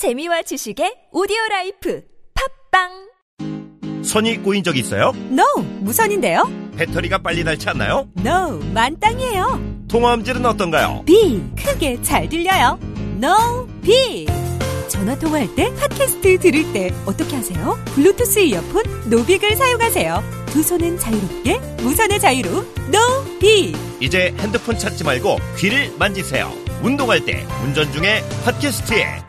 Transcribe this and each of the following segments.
재미와 지식의 오디오 라이프 팟빵 선이 꼬인 적 있어요? No, 무선인데요? 배터리가 빨리 닳지 않나요? No, 만땅이에요. 통화음질은 어떤가요? Big, 크게 잘 들려요. 노빅. 전화 통화할 때, 팟캐스트 들을 때 어떻게 하세요? 블루투스 이어폰, 노빅을 사용하세요. 두 손은 자유롭게, 무선의 자유로, 노빅. 이제 핸드폰 찾지 말고 귀를 만지세요. 운동할 때, 운전 중에 팟캐스트에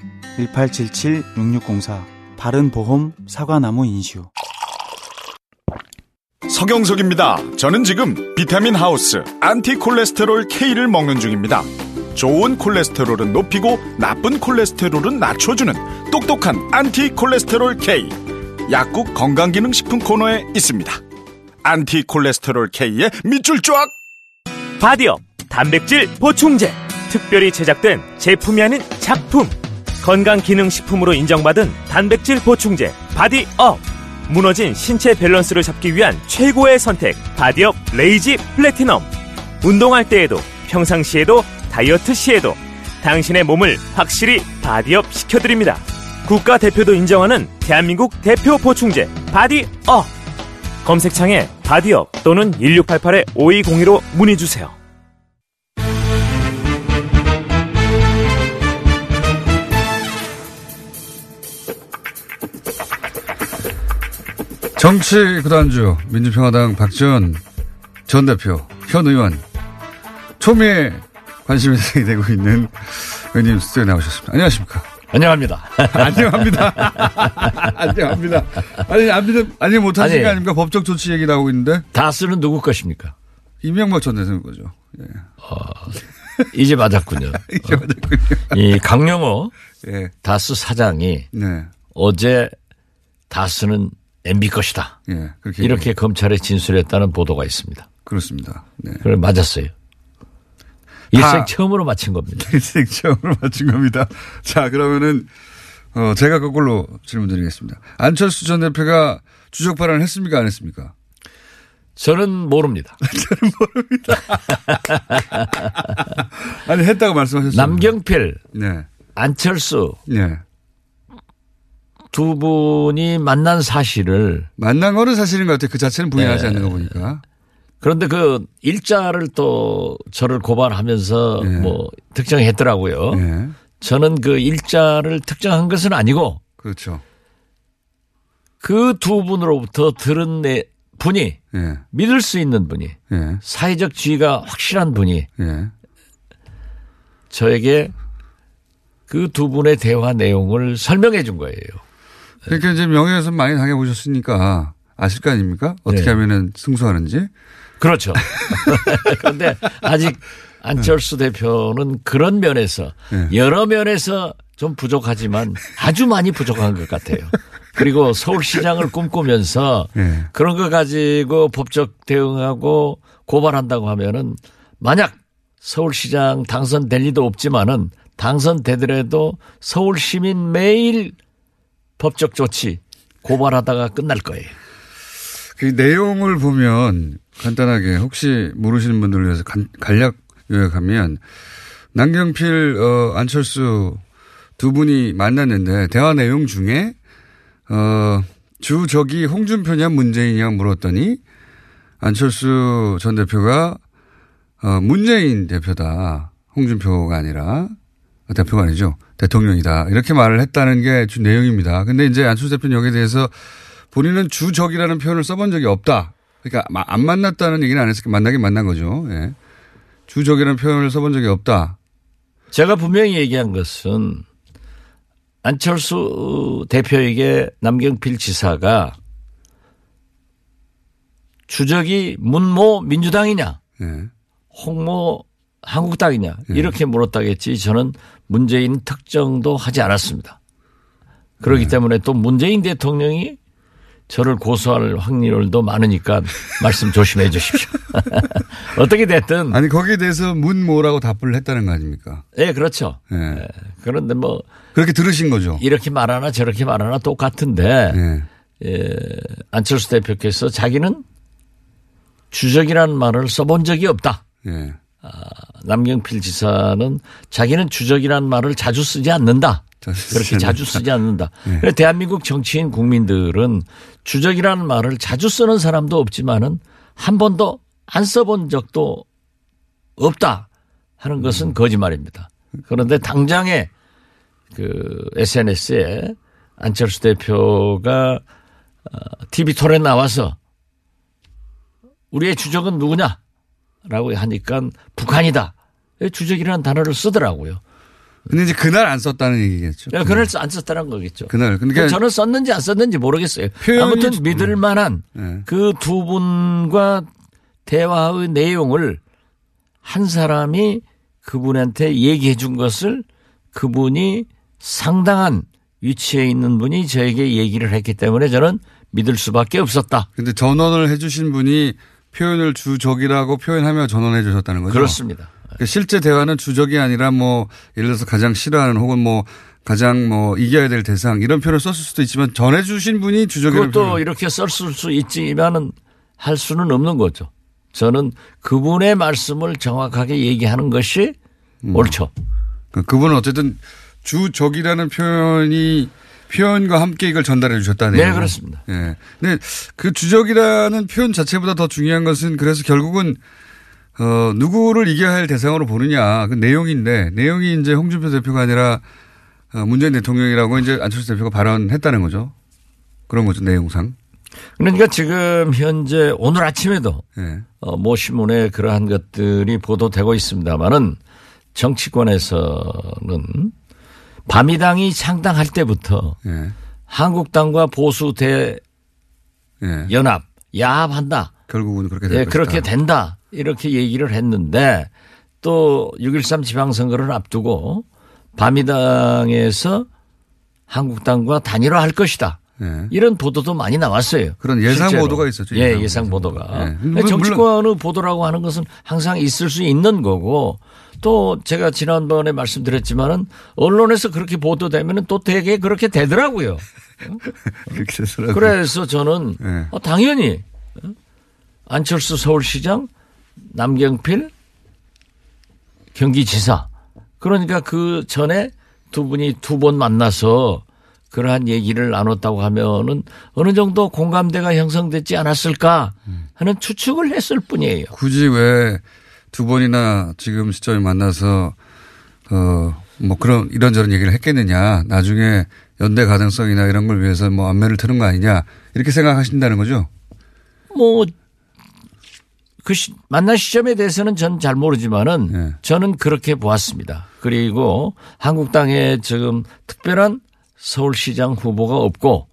1877-6604 바른보험 사과나무 인슈 서경석입니다. 저는 지금 비타민 하우스 안티콜레스테롤 K를 먹는 중입니다. 좋은 콜레스테롤은 높이고 나쁜 콜레스테롤은 낮춰주는 똑똑한 안티콜레스테롤 K. 약국 건강기능식품 코너에 있습니다. 안티콜레스테롤 K의 밑줄 쫙! 바디업 단백질 보충제 특별히 제작된 제품이 아닌 작품 건강기능식품으로 인정받은 단백질 보충제 바디업. 무너진 신체 밸런스를 잡기 위한 최고의 선택 바디업 레이지 플래티넘. 운동할 때에도 평상시에도 다이어트 시에도 당신의 몸을 확실히 바디업 시켜드립니다. 국가대표도 인정하는 대한민국 대표 보충제 바디업. 검색창에 바디업 또는 1688-5202로 문의주세요 정치 구단주 민주평화당 박지원 전 대표 현 의원 초미의 관심이 되고 있는 의원님 스튜디오에 나오셨습니다. 안녕하십니까? 안녕합니다. 안녕합니다. 안녕합니다. 아니 안 아니 못하신 아니. 게 아닙니까? 법적 조치 얘기 나오고 있는데 다스는 누구 것입니까? 이명박 전 대통령 거죠. 예. 이제 맞았군요. 이제 맞았군요. 이 강용호 예. 다스 사장이 네. 어제 다스는 MB 것이다. 예. 그렇게 이렇게 검찰에 진술했다는 보도가 있습니다. 그렇습니다. 네. 그걸 맞았어요. 일생 처음으로 맞힌 겁니다. 일생 처음으로 맞춘 겁니다. 자, 그러면은, 어, 제가 거꾸로 질문 드리겠습니다. 안철수 전 대표가 주적 발언을 했습니까? 안 했습니까? 저는 모릅니다. 아니, 했다고 말씀하셨어요. 남경필, 네. 안철수 네. 두 분이 만난 사실을 만난 거는 사실인 것 같아요. 그 자체는 부인하지 네. 않는 거 보니까. 그런데 그 일자를 또 저를 고발하면서 네. 뭐 특정했더라고요. 네. 저는 그 일자를 특정한 것은 아니고 그렇죠. 그 두 분으로부터 들은 내 분이 예. 믿을 수 있는 분이 예. 사회적 지위가 확실한 분이 예. 저에게 그 두 분의 대화 내용을 설명해 준 거예요. 그러니까 이제 명예훼손 많이 당해보셨으니까 아실 거 아닙니까? 어떻게 네. 하면은 승소하는지. 그렇죠. 그런데 아직 안철수 대표는 그런 면에서 네. 여러 면에서 좀 부족하지만 아주 많이 부족한 것 같아요. 그리고 서울시장을 꿈꾸면서 예. 그런 거 가지고 법적 대응하고 고발한다고 하면은 만약 서울시장 당선될 리도 없지만은 당선되더라도 서울 시민 매일 법적 조치 고발하다가 끝날 거예요. 그 내용을 보면 간단하게 혹시 모르시는 분들을 위해서 간, 간략 요약하면 남경필 어, 안철수 두 분이 만났는데 대화 내용 중에 어, 주 적이 홍준표냐 문재인이냐 물었더니 안철수 전 대표가 어, 문재인 대표다. 홍준표가 아니라 아, 대표가 아니죠. 대통령이다. 이렇게 말을 했다는 게 주 내용입니다. 근데 이제 안철수 대표는 여기에 대해서 본인은 주적이라는 표현을 써본 적이 없다. 그러니까 마- 안 만났다는 얘기는 안 했을 게 만나긴 만난 거죠. 예. 주적이라는 표현을 써본 적이 없다. 제가 분명히 얘기한 것은 안철수 대표에게 남경필 지사가 주적이 문모 민주당이냐 예. 홍모 한국당이냐 예. 이렇게 물었다겠지 저는 문재인 특정도 하지 않았습니다. 그렇기 때문에 또 문재인 대통령이 저를 고소할 확률도 많으니까 말씀 조심해 주십시오. 어떻게 됐든. 아니, 거기에 대해서 문모라고 답을 했다는 거 아닙니까? 예, 그렇죠. 예. 예. 그런데 뭐 그렇게 들으신 거죠? 이렇게 말하나 저렇게 말하나 똑같은데 예. 예, 안철수 대표께서 자기는 주적이라는 말을 써본 적이 없다. 예. 남경필 지사는 자기는 주적이라는 말을 자주 쓰지 않는다. 자주 그렇게 자주 않는다. 쓰지 않는다. 예. 그래서 대한민국 정치인 국민들은 주적이라는 말을 자주 쓰는 사람도 없지만은 한 번도 안 써본 적도 없다 하는 음. 것은 거짓말입니다. 그런데 당장에 그 SNS에 안철수 대표가 TV 토론에 나와서 우리의 주적은 누구냐? 라고 하니까 북한이다. 주적이라는 단어를 쓰더라고요. 근데 이제 그날 안 썼다는 얘기겠죠. 야, 그날 안 썼다는 거겠죠. 그날. 그러니까 저는 썼는지 안 썼는지 모르겠어요. 표현이 아무튼 좀- 믿을 만한 네. 그두 분과 대화의 내용을 한 사람이 그분한테 얘기해 준 것을 그분이 상당한 위치에 있는 분이 저에게 얘기를 했기 때문에 저는 믿을 수밖에 없었다. 근데 전원을 해주신 분이 표현을 주적이라고 표현하며 전원해 주셨다는 거죠. 그렇습니다. 그러니까 실제 대화는 주적이 아니라 뭐 예를 들어서 가장 싫어하는 혹은 뭐 가장 뭐 이겨야 될 대상 이런 표현을 썼을 수도 있지만 전해 주신 분이 주적이라는 그것도. 이렇게 썼을 수 있지만은 할 수는 없는 거죠. 저는 그분의 말씀을 정확하게 얘기하는 것이 음. 옳죠. 그- 그분은 어쨌든 주적이라는 표현이 표현과 함께 이걸 전달해 주셨다네요. 네, 그렇습니다. 예. 근데 그 주적이라는 표현 자체보다 더 중요한 것은 그래서 결국은 어, 누구를 이겨야 할 대상으로 보느냐 그 내용인데 내용이 이제 홍준표 대표가 아니라 어, 문재인 대통령이라고 이제 안철수 대표가 발언했다는 거죠. 그런 거죠 내용상. 그러니까 지금 현재 오늘 아침에도 예. 어, 모 신문에 그러한 것들이 보도되고 있습니다만은 정치권에서는 바미당이 창당할 때부터 예. 한국당과 보수 예. 대연합 야합한다. 결국은 그렇게 될 예, 것이다. 그렇게 된다. 이렇게 얘기를 했는데 또 6.13 지방선거를 앞두고 바미당에서 한국당과 단일화할 것이다. 예. 이런 보도도 많이 나왔어요. 그런 예상 실제로. 보도가 있었죠. 예, 예상 예상 보도. 보도가. 예. 정치권의 보도라고 하는 것은 항상 있을 수 있는 거고 또 제가 지난번에 말씀드렸지만은 언론에서 그렇게 보도되면은 또 되게 그렇게 되더라고요. 그렇게. 그래서 저는 예. 어, 당연히 어? 안철수 서울시장, 남경필 경기지사 그러니까 그 전에 두 분이 두 번 만나서 그러한 얘기를 나눴다고 하면은 어느 정도 공감대가 형성되지 않았을까 하는 추측을 했을 뿐이에요. 굳이 왜 두 번이나 지금 시점에 만나서 어 뭐 그런 이런저런 얘기를 했겠느냐 나중에 연대 가능성이나 이런 걸 위해서 뭐 안면을 트는 거 아니냐 이렇게 생각하신다는 거죠. 뭐, 그 시, 만난 시점에 대해서는 전 잘 모르지만은 예. 저는 그렇게 보았습니다. 그리고 한국당에 지금 특별한 서울시장 후보가 없고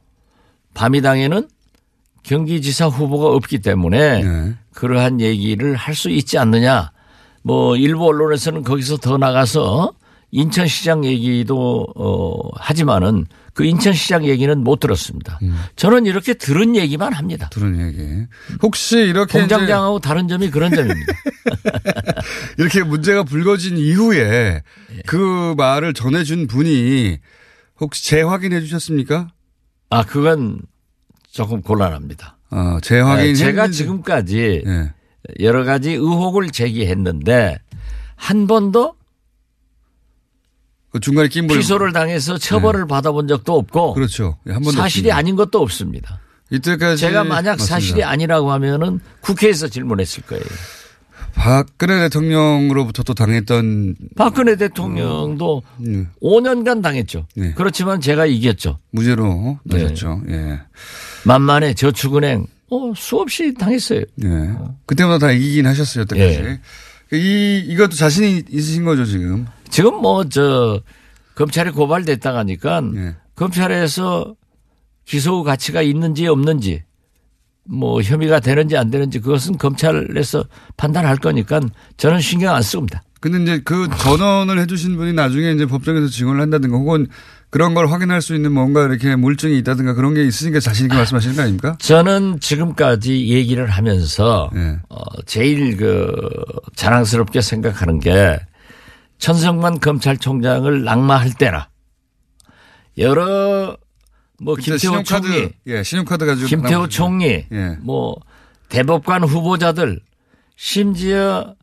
바미당에는 경기지사 후보가 없기 때문에 네. 그러한 얘기를 할 수 있지 않느냐. 뭐 일부 언론에서는 거기서 더 나가서 인천시장 얘기도 어 하지만은 그 인천시장 얘기는 못 들었습니다. 저는 이렇게 들은 얘기만 합니다. 들은 얘기. 혹시 이렇게 공장장하고 다른 점이 그런 점입니다. 이렇게 문제가 불거진 이후에 예. 그 말을 전해준 분이 혹시 재확인해 주셨습니까? 아, 그건 조금 곤란합니다. 어, 재확인. 네, 제가 지금까지 예. 여러 가지 의혹을 제기했는데 한 번도 그 중간에 낀 물. 피소를 당해서 처벌을 받아본 적도 없고 그렇죠. 예, 사실이 없습니다. 아닌 것도 없습니다. 이때까지 제가 만약 맞습니다. 사실이 아니라고 하면은 국회에서 질문했을 거예요. 박근혜 대통령으로부터 또 당했던 박근혜 대통령도 음, 5년간 당했죠. 네. 그렇지만 제가 이겼죠. 무죄로 네. 나셨죠. 예. 만만해 저축은행 어, 수없이 당했어요. 예. 그때마다 다 이기긴 하셨어요, 여태까지. 예. 이, 이것도 자신이 있으신 거죠, 지금. 지금 뭐 저 검찰에 고발됐다 가니까 예. 검찰에서 기소 가치가 있는지 없는지 뭐 혐의가 되는지 안 되는지 그것은 검찰에서 판단할 거니까 저는 신경 안 씁니다. 근데 이제 그 전원을 해주신 분이 나중에 이제 법정에서 증언을 한다든가 혹은 그런 걸 확인할 수 있는 뭔가 이렇게 물증이 있다든가 그런 게 있으니까 자신 있게 말씀하시는 거 아닙니까? 저는 지금까지 얘기를 하면서 예. 어, 제일 그 자랑스럽게 생각하는 게 천성만 검찰총장을 낙마할 때나 여러 뭐 김태호 총리, 예, 신용카드 가지고. 김태호. 총리, 예. 뭐 대법관 후보자들, 심지어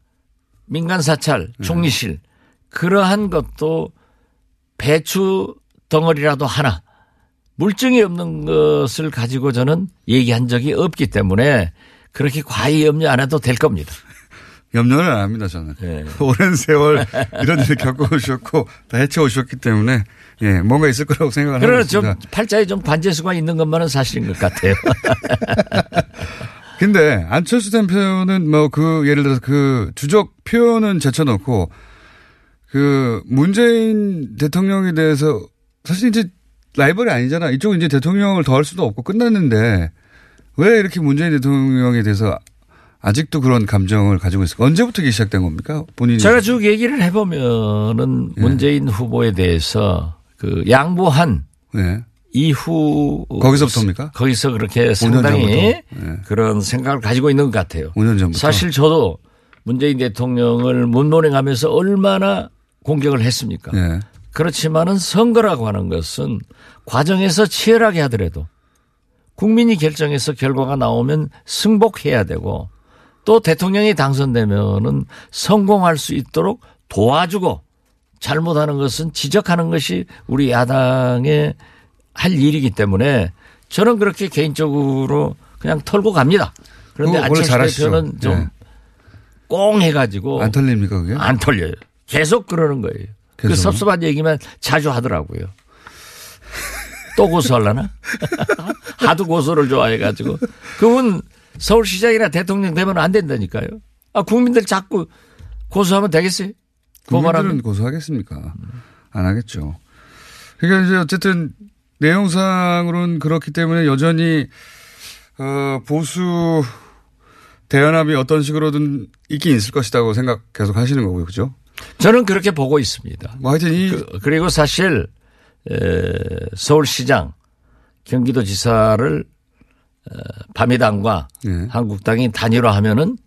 민간 사찰, 네. 총리실 그러한 것도 배추 덩어리라도 하나 물증이 없는 것을 가지고 저는 얘기한 적이 없기 때문에 그렇게 과히 염려 안 해도 될 겁니다. 염려를 안 합니다, 저는. 예. 오랜 세월 이런 일을 겪어오셨고 다 헤쳐오셨기 때문에 예, 뭔가 있을 거라고 생각을 하고 그러나 좀. 팔자에 좀 관제수가 있는 것만은 사실인 것 같아요. 근데 안철수 대표는 뭐 그 예를 들어서 그 주적 표현은 제쳐놓고 그 문재인 대통령에 대해서 사실 이제 라이벌이 아니잖아. 이쪽은 이제 대통령을 더 할 수도 없고 끝났는데 왜 이렇게 문재인 대통령에 대해서 아직도 그런 감정을 가지고 있을까? 언제부터 이게 시작된 겁니까? 본인이. 제가 쭉 얘기를 해보면은 예. 문재인 후보에 대해서 그 양보한 네. 이후 거기서부터입니까? 거기서 그렇게 5년 상당히? 예. 그런 생각을 가지고 있는 것 같아요. 5년 전부터. 사실 저도 문재인 대통령을 문모행하면서 얼마나 공격을 했습니까? 예. 그렇지만은 선거라고 하는 것은 과정에서 치열하게 하더라도 국민이 결정해서 결과가 나오면 승복해야 되고 또 대통령이 당선되면은 성공할 수 있도록 도와주고 잘못하는 것은 지적하는 것이 우리 야당의 할 일이기 때문에 저는 그렇게 개인적으로 그냥 털고 갑니다. 그런데 안철수. 대표는 좀 예. 꽁 해가지고 안 털립니까 그게? 안 털려요. 계속 그러는 거예요. 그 계속? 섭섭한 얘기만 자주 하더라고요. 또 고소하려나? 하도 고소를 좋아해가지고. 그분 서울시장이나 대통령 되면 안 된다니까요. 아, 국민들 자꾸 고소하면 되겠어요? 국민들은 고발하면. 고소하겠습니까? 안 하겠죠. 그러니까 이제 어쨌든 내용상으로는 그렇기 때문에 여전히 어, 보수 대연합이 어떤 식으로든 있긴 있을 것이라고 생각 계속 하시는 거고요. 그죠? 저는 그렇게 보고 있습니다. 뭐 하여튼 이 그, 그리고 사실 에, 서울시장, 경기도지사를 어, 바미당과 예. 한국당이 단일화하면은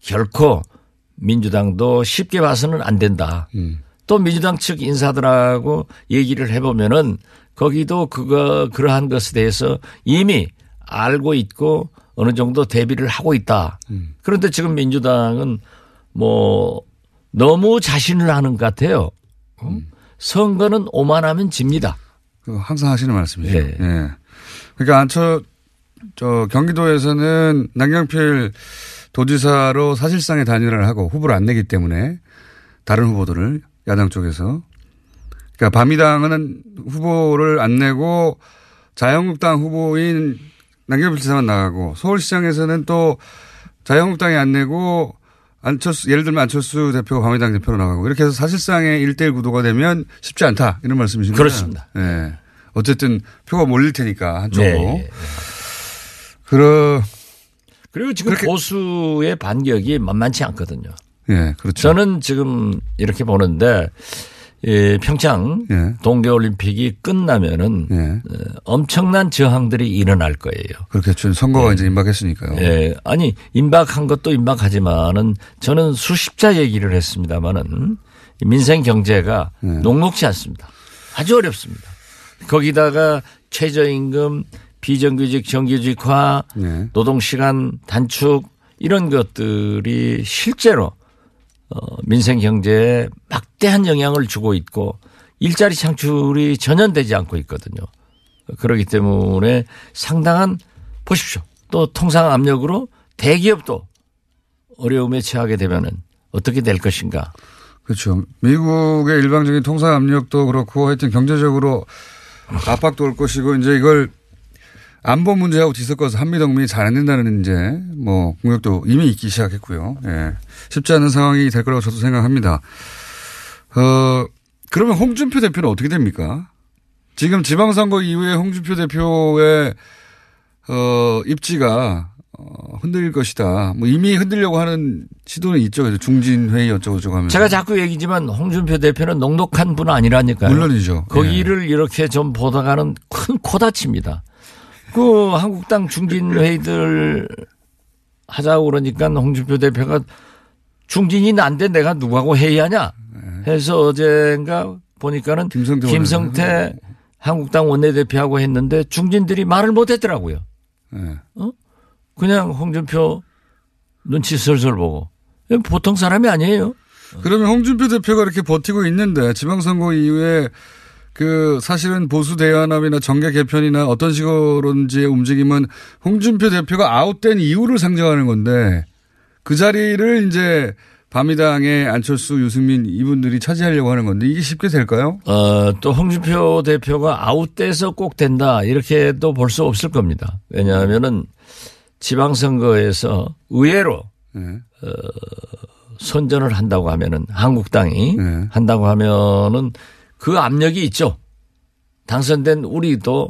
결코 민주당도 쉽게 봐서는 안 된다. 음. 또 민주당 측 인사들하고 얘기를 해보면은 거기도 그거 그러한 것에 대해서 이미 알고 있고 어느 정도 대비를 하고 있다. 그런데 지금 민주당은 뭐 너무 자신을 하는 것 같아요. 어? 선거는 오만하면 집니다. 그거 항상 하시는 말씀이죠. 예. 예. 그러니까 안철 저 경기도에서는 남경필 도지사로 사실상의 단일화를 하고 후보를 안 내기 때문에 다른 후보들을 야당 쪽에서 그러니까 바미당은 후보를 안 내고 자유한국당 후보인 남경필 지사만 나가고 서울시장에서는 또 자유한국당이 안 내고 안철수 예를 들면 안철수 대표가 바미당 대표로 나가고 이렇게 해서 사실상의 1대1 구도가 되면 쉽지 않다 이런 말씀이신 거죠. 그렇습니다. 예. 어쨌든 표가 몰릴 테니까 한쪽으로. 네. 그러 그리고 지금 그렇게- 보수의 반격이 만만치 않거든요. 예, 그렇죠. 저는 지금 이렇게 보는데 예, 평창 예. 동계올림픽이 끝나면은 예. 어, 엄청난 저항들이 일어날 거예요. 그렇겠죠. 선거가 이제 임박했으니까요. 예, 아니 임박한 것도 임박하지만은 저는 수십자 얘기를 했습니다마는 민생 경제가 네. 녹록지 않습니다. 아주 어렵습니다. 거기다가 최저임금, 비정규직 정규직화, 네. 노동 시간 단축 이런 것들이 실제로 어, 민생 경제에 막대한 영향을 주고 있고 일자리 창출이 전혀 되지 않고 있거든요. 그렇기 때문에 상당한 보십시오. 또 통상 압력으로 대기업도 어려움에 처하게 되면은 어떻게 될 것인가. 그렇죠. 미국의 일방적인 통상 압력도 그렇고 하여튼 경제적으로 압박도 올 것이고 이제 이걸 안보 문제하고 뒤섞어서 한미동맹이 잘 안 된다는 이제 뭐 공격도 이미 있기 시작했고요. 예. 쉽지 않은 상황이 될 거라고 저도 생각합니다. 어, 그러면 홍준표 대표는 어떻게 됩니까? 지금 지방선거 이후에 홍준표 대표의 어, 입지가 어, 흔들릴 것이다. 뭐 이미 흔들려고 하는 시도는 있죠. 그래서 중진회의 어쩌고저쩌고 하면서. 제가 자꾸 얘기지만 홍준표 대표는 녹록한 분 아니라니까요. 물론이죠. 거기를 이렇게 좀 보다가는 큰 코다칩니다. 그 한국당 중진회의들 하자고 그러니까 홍준표 대표가 중진이 난데 내가 누구하고 회의하냐 해서 어젠가 보니까는 김성태 김성태 한국당 원내대표하고 했는데 중진들이 말을 못 했더라고요. 예. 그냥 홍준표 눈치 슬슬 보고. 보통 사람이 아니에요. 그러면 홍준표 대표가 이렇게 버티고 있는데 지방선거 이후에 그 사실은 보수 대화합이나 정계 개편이나 어떤 식으로든지의 움직임은 홍준표 대표가 아웃된 이유를 상정하는 건데 그 자리를 이제 바미당의 안철수, 유승민 이분들이 차지하려고 하는 건데 이게 쉽게 될까요? 어, 또 홍준표 대표가 아웃돼서 꼭 된다 이렇게도 볼 수 없을 겁니다. 왜냐하면은 지방선거에서 의외로 네. 선전을 한다고 하면은 한국당이 네. 한다고 하면은 그 압력이 있죠. 당선된 우리도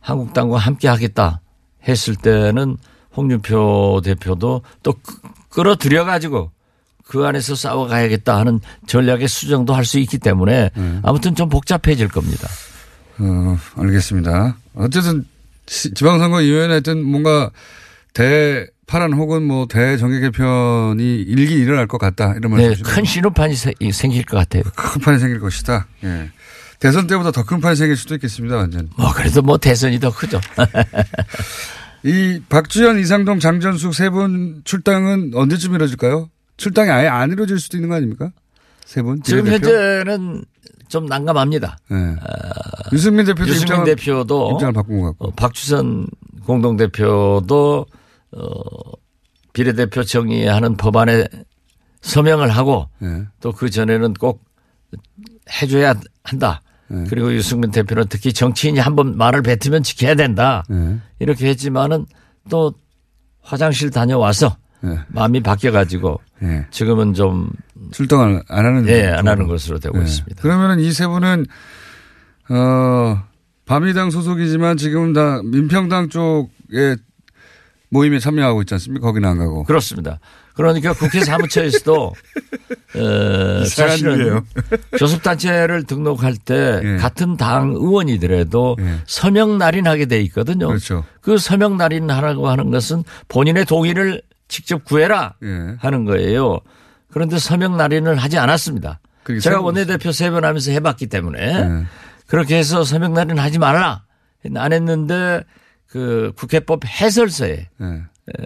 한국당과 함께 하겠다 했을 때는 홍준표 대표도 또 끄- 끌어들여 가지고 그 안에서 싸워가야겠다 하는 전략의 수정도 할 수 있기 때문에 아무튼 좀 복잡해질 겁니다. 어, 알겠습니다. 어쨌든 시- 지방선거 이후에는 하여튼 뭔가 대파란 혹은 뭐 대정계 개편이 일기 일어날 것 같다 이런 네, 말씀이시죠? 큰 신호판이 세- 생길 것 같아요. 큰 판이 생길 것이다. 예. 대선 때보다 더 큰 판이 생길 수도 있겠습니다. 완전. 뭐 그래도 뭐 대선이 더 크죠. 이 박주현, 이상동, 장전숙 세 분 출당은 언제쯤 이루어질까요? 출당이 아예 안 이루어질 수도 있는 거 아닙니까? 세 분. 지금? 현재는 좀 난감합니다. 예. 유승민 대표도 유승민 입장을, 대표도 입장을 바꾼 것 같고. 어, 박주선 공동대표도 어, 비례대표 정의하는 법안에 서명을 하고 예. 또그 전에는 꼭 해줘야 한다. 네. 그리고 유승민 대표는 특히 정치인이 한 번 말을 뱉으면 지켜야 된다. 예. 이렇게 했지만은 또 화장실 다녀와서 예. 마음이 바뀌어가지고 예. 지금은 좀 출당을 안 하는. 예, 안 하는. 것으로 되고 예. 있습니다. 그러면은 이 세 분은 어 바미당 소속이지만 지금 다 민평당 쪽에 모임에 참여하고 있지 않습니까? 거기는 안 가고. 그렇습니다. 그러니까 국회 사무처에서도 어, 이상한 사실은. 교섭단체를 등록할 때 예. 같은 당 의원이더라도 예. 서명 날인하게 돼 있거든요. 그렇죠. 그 서명 날인하라고 하는 것은 본인의 동의를 직접 구해라 예. 하는 거예요. 그런데 서명 날인을 하지 않았습니다. 제가 원내대표 세 번 하면서 해봤기 때문에 예. 그렇게 해서 서명 날인 하지 말라 안 했는데 그 국회법 해설서에 예.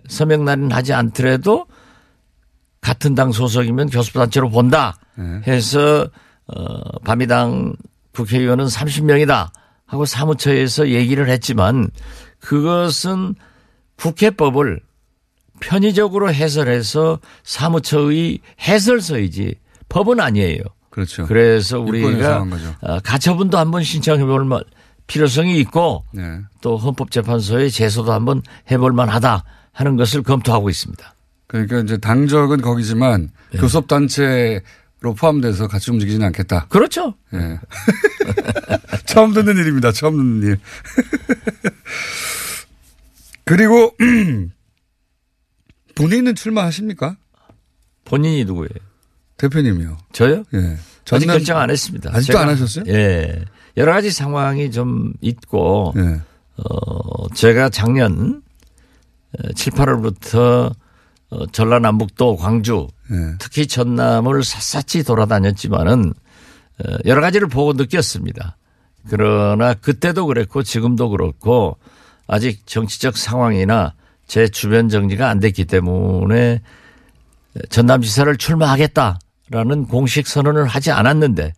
서명 날인 하지 않더라도 같은 당 소속이면 교섭단체로 본다 예. 해서 어 바미당 국회의원은 30명이다 하고 사무처에서 얘기를 했지만 그것은 국회법을 편의적으로 해설해서 사무처의 해설서이지 법은 아니에요. 그렇죠. 그래서 우리가. 어, 가처분도 한번 신청해 볼 만- 필요성이 있고 네. 또 헌법재판소에 제소도 한번 해볼 만하다 하는 것을 검토하고 있습니다. 그러니까 이제 당적은 거기지만 네. 교섭단체로 포함돼서 같이 움직이지는 않겠다. 그렇죠. 예. 처음 듣는 일입니다. 처음 듣는 일. 그리고 본인은 출마하십니까? 본인이 누구예요? 대표님이요. 저요? 예. 아직 전남- 결정 안 했습니다. 아직도 제가- 안 하셨어요? 예. 여러 가지 상황이 좀 있고 예. 어, 제가 작년 7, 8월부터 어, 전라남북도 광주 예. 특히 전남을 샅샅이 돌아다녔지만은 어, 여러 가지를 보고 느꼈습니다. 그러나 그때도 그랬고 지금도 그렇고 아직 정치적 상황이나 제 주변 정리가 안 됐기 때문에 전남지사를 출마하겠다라는 공식 선언을 하지 않았는데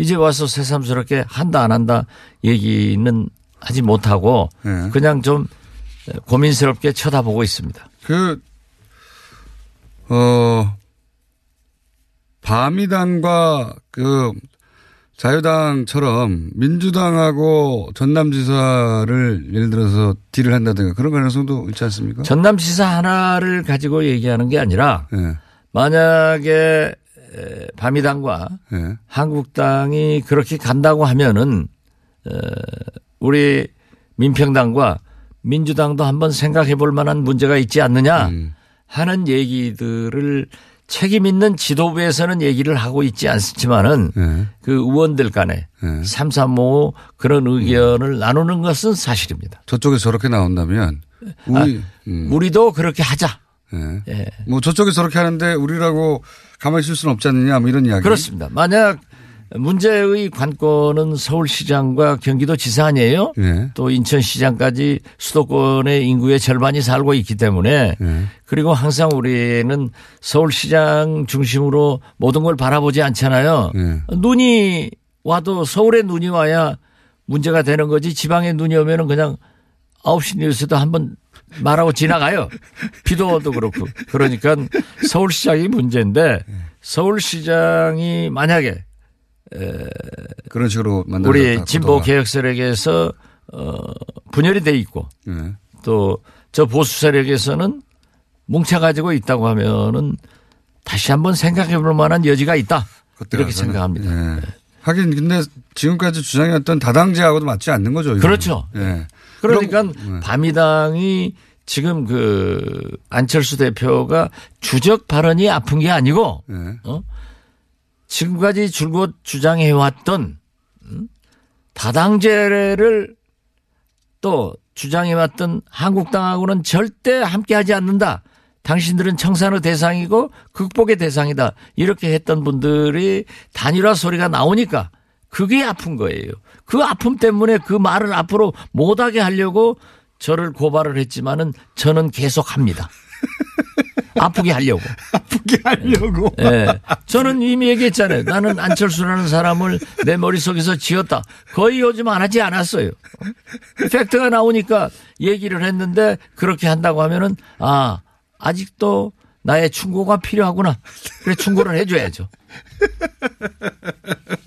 이제 와서 새삼스럽게 한다 안 한다 얘기는 하지 못하고 예. 그냥 좀 고민스럽게 쳐다보고 있습니다. 그, 어, 바미당과 그 자유당처럼 민주당하고 전남지사를 예를 들어서 딜을 한다든가 그런 가능성도 있지 않습니까? 전남지사 하나를 가지고 얘기하는 게 아니라 예. 만약에 에, 바미당과 예. 한국당이 그렇게 간다고 하면은 어, 우리 민평당과 민주당도 한번 생각해 볼 만한 문제가 있지 않느냐 음. 하는 얘기들을 책임 있는 지도부에서는 얘기를 하고 있지 않지만은 네. 그 의원들 간에 네. 삼삼오 그런 의견을 나누는 것은 사실입니다. 저쪽에서 저렇게 나온다면 우리 음. 우리도 그렇게 하자. 예. 예. 뭐 저쪽이 저렇게 하는데 우리라고 가만히 있을 수는 없지 않느냐 뭐 이런 이야기. 그렇습니다. 만약 문제의 관건은 서울시장과 경기도지사 아니에요? 예. 또 인천시장까지 수도권의 인구의 절반이 살고 있기 때문에 예. 그리고 항상 우리는 서울시장 중심으로 모든 걸 바라보지 않잖아요. 예. 눈이 와도 서울에 눈이 와야 문제가 되는 거지 지방에 눈이 오면은 그냥 9시 뉴스도 한번 말하고 지나가요. 비도 와도 그렇고. 그러니까 서울시장이 문제인데 서울시장이 만약에 그런 식으로 우리 진보 개혁 세력에서 어 분열이 돼 있고 예. 또저 보수 세력에서는 뭉쳐가지고 있다고 하면은 다시 한번 생각해 볼 만한 여지가 있다. 이렇게. 생각합니다. 예. 하긴 근데 지금까지 주장해왔던 다당제하고도 맞지 않는 거죠. 이거는. 그렇죠. 예. 그러니까 네. 바미당이 지금 그 안철수 대표가 주적 발언이 아픈 게 아니고 예. 어? 지금까지 줄곧 주장해 왔던 음? 다당제를 또 주장해 왔던 한국당하고는 절대 함께하지 않는다. 당신들은 청산의 대상이고 극복의 대상이다. 이렇게 했던 분들이 단일화 소리가 나오니까 그게 아픈 거예요. 그 아픔 때문에 그 말을 앞으로 못하게 하려고 저를 고발을 했지만은 저는 계속 합니다. 아프게 하려고. 아프게 하려고. 예. 저는 이미 얘기했잖아요. 나는 안철수라는 사람을 내 머릿속에서 지었다. 거의 요즘 안 하지 않았어요. 팩트가 나오니까 얘기를 했는데 그렇게 한다고 하면은 아, 아직도 나의 충고가 필요하구나. 그래 충고를 해줘야죠.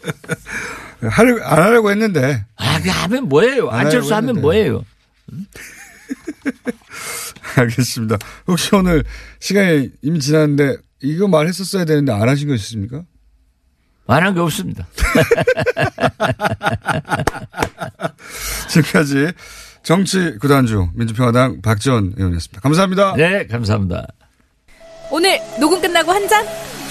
하려, 안 하려고 했는데. 아, 그 하면 뭐예요? 안 안철수 하면. 뭐예요? 알겠습니다. 혹시 오늘 시간이 이미 지났는데 이거 말했었어야 되는데 안 하신 거 있으십니까? 안 한 게 없습니다. 지금까지 정치 구단주 민주평화당 박지원 의원이었습니다. 감사합니다. 네, 감사합니다. 오늘 녹음 끝나고 한 잔?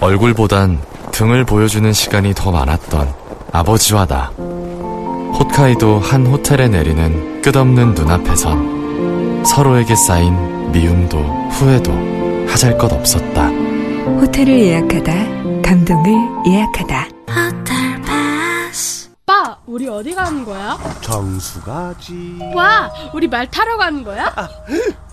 얼굴보단 등을 보여주는 시간이 더 많았던 아버지와 나. 홋카이도 한 호텔에 내리는 끝없는 눈앞에선 서로에게 쌓인 미움도 후회도 하잘 것 없었다. 호텔을 예약하다, 감동을 예약하다. 오빠, 우리 어디 가는 거야? 정수 가지. 와, 우리 말 타러 가는 거야?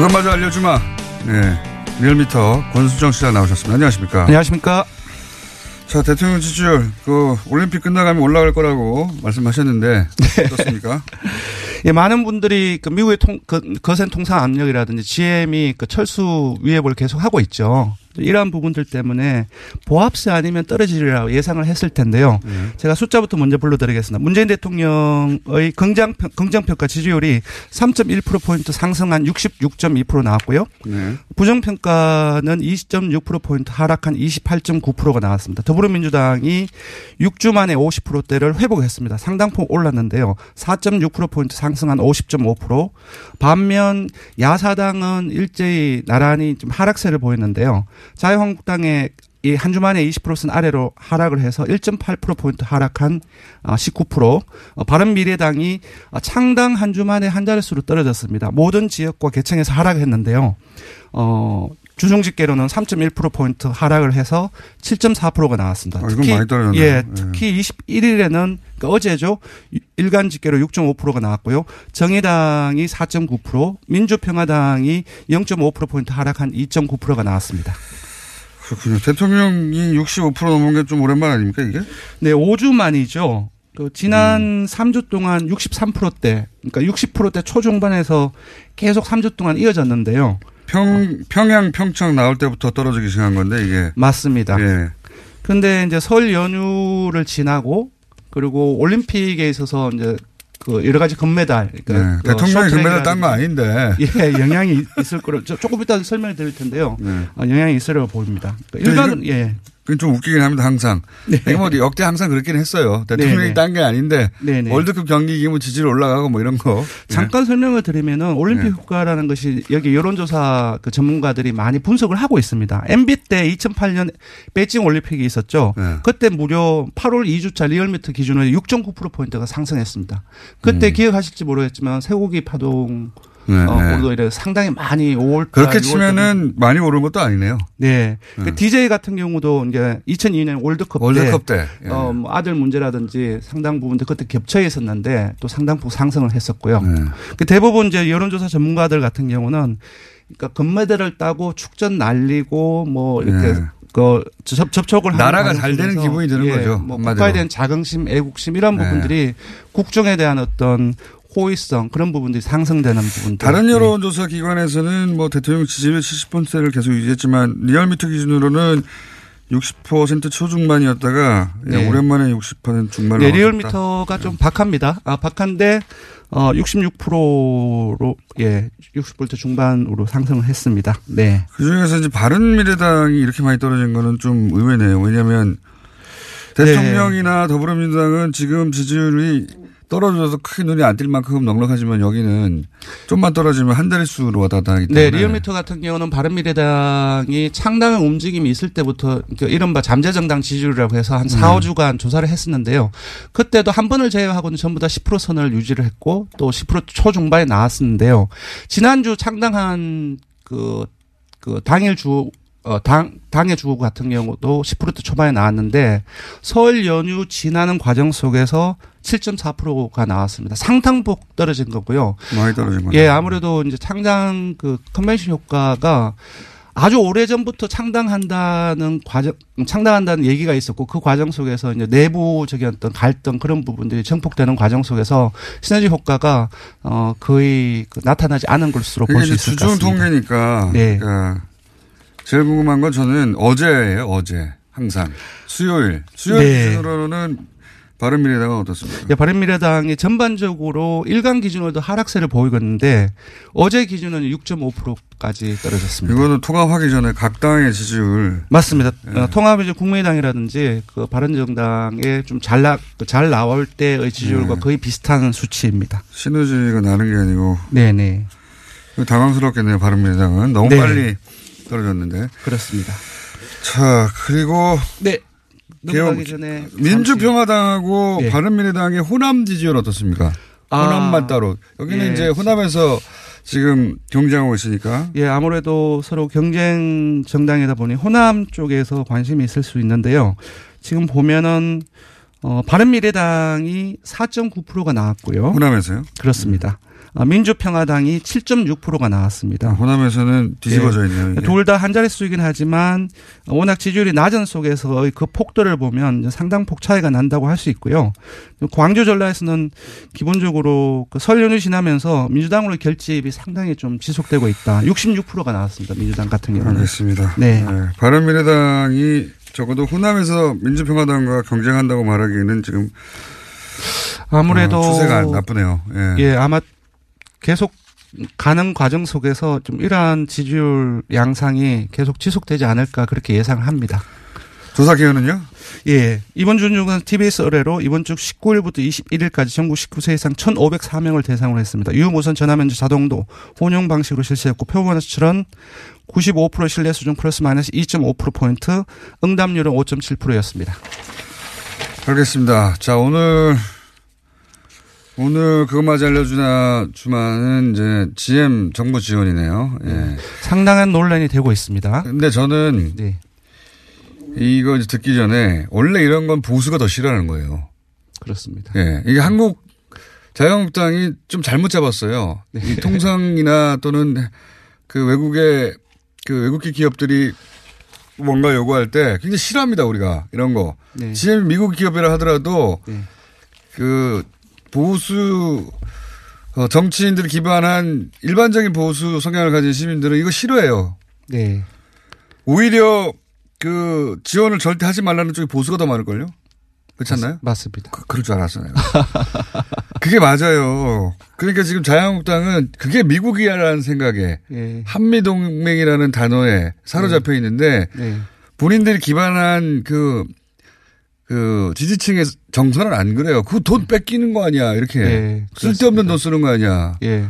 그것마저 알려주마. 네. 리얼미터 권수정 씨가 나오셨습니다. 안녕하십니까. 안녕하십니까. 자, 대통령 지지율, 그, 올림픽 끝나가면 올라갈 거라고 말씀하셨는데, 어떻습니까? 예, 많은 분들이 그 미국의 통, 그, 거센 통상 압력이라든지 GM이 그 철수 위협을 계속 하고 있죠. 이러한 부분들 때문에 보합세 아니면 떨어지리라고 예상을 했을 텐데요. 제가 숫자부터 먼저 불러드리겠습니다. 문재인 대통령의 긍정, 긍정평가 지지율이 3.1%포인트 상승한 66.2% 나왔고요. 네. 부정평가는 20.6%포인트 하락한 28.9%가 나왔습니다. 더불어민주당이 6주 만에 50%대를 회복했습니다. 상당폭 올랐는데요. 4.6%포인트 상 승한 50.5%. 반면 야사당은 일제히 나란히 좀 하락세를 보였는데요. 자유한국당의 이한 주 만에 20%선 아래로 하락을 해서 1.8%포인트 하락한 19%. 어, 바른미래당이 창당 한 주 만에 한 자릿수로 떨어졌습니다. 모든 지역과 개청에서 하락했는데요. 어, 주중 집계로는 3.1%포인트 하락을 해서 7.4%가 나왔습니다. 아, 이건 많이 떨어졌네요. 예, 예. 특히 21일에는 그러니까 어제죠. 일간 집계로 6.5%가 나왔고요. 정의당이 4.9%, 민주평화당이 0.5%포인트 하락한 2.9%가 나왔습니다. 그렇군요. 대통령이 65% 넘은 게 좀 오랜만 아닙니까, 이게? 네, 5주 만이죠. 그 지난 음. 3주 동안 63%대, 그러니까 60%대 초중반에서 계속 3주 동안 이어졌는데요. 평, 평양, 평창 나올 때부터 떨어지기 시작한 건데, 이게. 맞습니다. 예. 근데 이제 설 연휴를 지나고 그리고 올림픽에 있어서 이제 그 여러 가지 금메달, 네. 그러니까 그 대통령이 금메달 딴 거 아닌데. 예, 영향이 있을 거로 저- 조금 이따 설명을 드릴 텐데요. 네. 어, 영향이 있으려고 보입니다. 그러니까 일반 예. 그건 좀 웃기긴 합니다, 항상. 이게 뭐 역대 항상 그렇긴 했어요. 대통령이 네네. 딴게 아닌데. 네네. 월드컵 경기 이기면 지지율 올라가고 뭐 이런 거. 잠깐 설명을 드리면은 올림픽 네. 효과라는 것이 여기 여론조사 그 전문가들이 많이 분석을 하고 있습니다. MB 때 2008년 베이징 올림픽이 있었죠. 네. 그때 무려 8월 2주차 리얼미터 기준으로 6.9%포인트가 상승했습니다. 그때 기억하실지 모르겠지만 쇠고기 파동 네, 어, 네. 오르도 이래 상당히 많이 5월 그렇게 치면은 많이 오른 것도 아니네요. 네. 네. 그 DJ 같은 경우도 이제 2002년 월드컵, 월드컵 때. 예. 어, 뭐 아들 문제라든지 상당 부분들 그때 겹쳐 있었는데 또 상당폭 상승을 했었고요. 네. 그 대부분 이제 여론조사 전문가들 같은 경우는 그러니까 금메달을 따고 축전 날리고 뭐 이렇게 네. 그 접, 접촉을 나라가 잘 되는 기분이 드는 예, 거죠, 뭐. 국가에 대한 자긍심, 애국심 이런 네. 부분들이 국정에 대한 어떤 호의성 그런 부분들이 상승되는 부분들. 다른 네. 여론조사 기관에서는 뭐 대통령 지지율 70%를 계속 유지했지만 리얼미터 기준으로는 60% 초중반이었다가 네. 오랜만에 60% 중반을 네. 리얼미터가 좀 박합니다. 아, 박한데 어 66%로 예, 60% 중반으로 상승을 했습니다. 네. 그 중에서 이제 바른 미래당이 이렇게 많이 떨어진 거는 좀 의외네요. 왜냐하면 대통령이나 더불어민주당은 지금 지지율이 떨어져서 크게 눈이 안 띌 만큼 넉넉하지만 여기는 좀만 떨어지면 한 자릿수로 왔다 갔다 하기 때문에 네, 리얼미터 같은 경우는 바른미래당이 창당의 움직임이 있을 때부터 그 이른바 잠재정당 지지율이라고 해서 한 4, 네. 5주간 조사를 했었는데요. 그때도 한 번을 제외하고는 전부 다 10% 선을 유지를 했고 또 10% 초중반에 나왔었는데요. 지난주 창당한 그, 그 당일 주 어, 당, 당의 주 같은 경우도 10% 초반에 나왔는데 설 연휴 지나는 과정 속에서 7.4%가 나왔습니다. 상당폭 떨어진 거고요. 많이 떨어진 거죠. 예, 아무래도 이제 창당 그 컨벤션 효과가 아주 오래 전부터 창당한다는 과정, 창당한다는 얘기가 있었고 그 과정 속에서 이제 내부적인 어떤 갈등 그런 부분들이 증폭되는 과정 속에서 시너지 효과가 어 거의 그 나타나지 않은 것으로 이게 볼수 이제 있을 것 주중 같습니다. 통계니까. 네. 그러니까 제일 궁금한 건 저는 어제예요. 어제 항상 수요일 수요일 네. 기준으로는 바른미래당은 어떻습니까? 예, 바른미래당이 전반적으로 일간 기준으로도 하락세를 보이고 있는데 어제 기준은 6.5%까지 떨어졌습니다. 이거는 통합하기 전에 각 당의 지지율 맞습니다. 네. 어, 통합이 좀 국민의당이라든지 그 바른정당에 좀잘 나, 잘 나올 때의 지지율과 네. 거의 비슷한 수치입니다. 시너지가 나는 게 아니고 네네. 당황스럽겠네요. 바른미래당은 너무 네. 빨리 떨어졌는데. 그렇습니다. 자 그리고 네. 넘어가기 전에 민주평화당하고 네. 바른미래당의 호남 지지율 어떻습니까? 아. 호남만 따로 여기는 예. 이제 호남에서 지금 경쟁하고 있으니까 예, 아무래도 서로 경쟁 정당이다 보니 호남 쪽에서 관심이 있을 수 있는데요. 지금 보면은 어, 바른미래당이 4.9%가 나왔고요. 호남에서요? 그렇습니다. 어, 민주평화당이 7.6%가 나왔습니다. 호남에서는 뒤집어져 있네요. 이게. 둘다 한 자릿수이긴 하지만 워낙 지지율이 낮은 속에서의 그 폭도를 보면 상당 폭 차이가 난다고 할 수 있고요. 광주 전라에서는 기본적으로 그설 연휴 지나면서 민주당으로 결집이 상당히 좀 지속되고 있다. 66%가 나왔습니다. 민주당 같은 경우는. 알겠습니다. 네. 바른미래당이 적어도 호남에서 민주평화당과 경쟁한다고 말하기에는 지금 아무래도 어, 추세가 나쁘네요. 예. 예, 아마 계속 가는 과정 속에서 좀 이러한 지지율 양상이 계속 지속되지 않을까 그렇게 예상을 합니다. 조사 기간은요? 예. 이번 주 중은 TBS 의뢰로 이번 주 19일부터 21일까지 전국 19세 이상 1,504명을 대상으로 했습니다. 유무선 전화면접 자동도 혼용 방식으로 실시했고 표본 수출은 95% 신뢰 수준 플러스 마이너스 2.5%포인트, 응답률은 5.7%였습니다. 알겠습니다. 자, 오늘, 오늘 그것마저 알려주나 주마는 이제 GM 정부 지원이네요. 예. 상당한 논란이 되고 있습니다. 근데 저는 네. 이거 듣기 전에 원래 이런 건 보수가 더 싫어하는 거예요. 그렇습니다. 예. 이게 한국 자유한국당이 좀 잘못 잡았어요. 네. 이 통상이나 또는 그 외국의 그 외국계 기업들이 뭔가 요구할 때 굉장히 싫어합니다, 우리가. 이런 거. 네. 지금 미국 기업이라 하더라도 네. 그 보수 어, 정치인들을 기반한 일반적인 보수 성향을 가진 시민들은 이거 싫어해요. 네. 오히려 그 지원을 절대 하지 말라는 쪽이 보수가 더 많을걸요? 그렇지 않나요? 맞 습니다. 그, 그럴 줄 알았어, 내가. 그게 맞아요. 그러니까 지금 자유한국당은 그게 미국이라는 생각에 예. 한미동맹이라는 단어에 사로잡혀 있는데 네. 본인들이 기반한 그, 그 지지층의 정서는 안 그래요. 그 돈 뺏기는 거 아니야. 이렇게. 네, 쓸데없는 돈 쓰는 거 아니야. 예.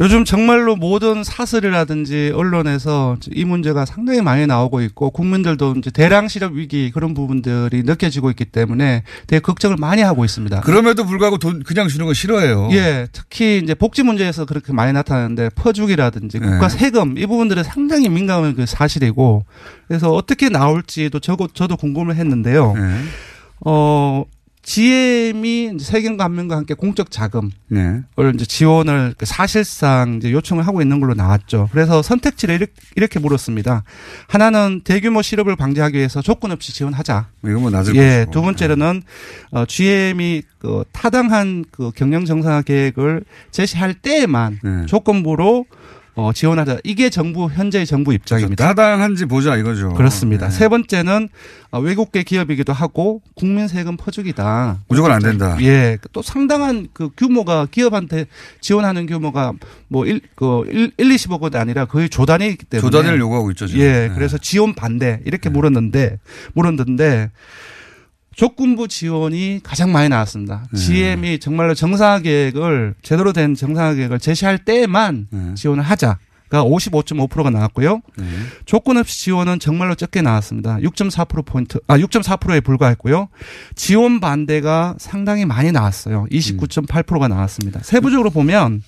요즘 정말로 모든 사설이라든지 언론에서 이 문제가 상당히 많이 나오고 있고 국민들도 이제 대량 실업 위기 그런 부분들이 느껴지고 있기 때문에 되게 걱정을 많이 하고 있습니다. 그럼에도 불구하고 돈 그냥 주는 거 싫어해요. 예, 특히 이제 복지 문제에서 그렇게 많이 나타나는데 퍼주기라든지 네. 국가 세금 이 부분들은 상당히 민감한 그 사실이고 그래서 어떻게 나올지도 저도 저도 궁금을 했는데요. 네. 어 GM이 세금과 한면과 함께 공적 자금을 네. 이제 지원을 그 사실상 이제 요청을 하고 있는 걸로 나왔죠. 그래서 선택지를 이렇게, 이렇게 물었습니다. 하나는 대규모 실업을 방지하기 위해서 조건 없이 지원하자. 이건 뭐 낮을 예, 것이고. 두 번째로는 어, GM이 그 타당한 그 경영 정상화 계획을 제시할 때에만 네. 조건부로 어, 지원하자. 이게 정부 현재의 정부 입장입니다. 타당한지 보자 이거죠. 그렇습니다. 네. 세 번째는 어, 외국계 기업이기도 하고 국민 세금 퍼주기다. 무조건 안 된다. 예, 또 상당한 그 규모가 기업한테 지원하는 규모가 뭐 1, 그 1, 1 20억 원이 아니라 거의 조단위이기 때문에 조단위를 요구하고 있죠, 지금. 예, 네. 그래서 지원 반대 이렇게 물었는데 물었는데 조건부 지원이 가장 많이 나왔습니다. 네. GM이 정말로 정상화 계획을 제대로 된 정상화 계획을 제시할 때만 네. 지원을 하자. 가 55.5%가 나왔고요. 조건 없이 지원은 정말로 적게 나왔습니다. 6.4% 포인트, 아 6.4%에 불과했고요. 지원 반대가 상당히 많이 나왔어요. 29.8%가 나왔습니다. 세부적으로 보면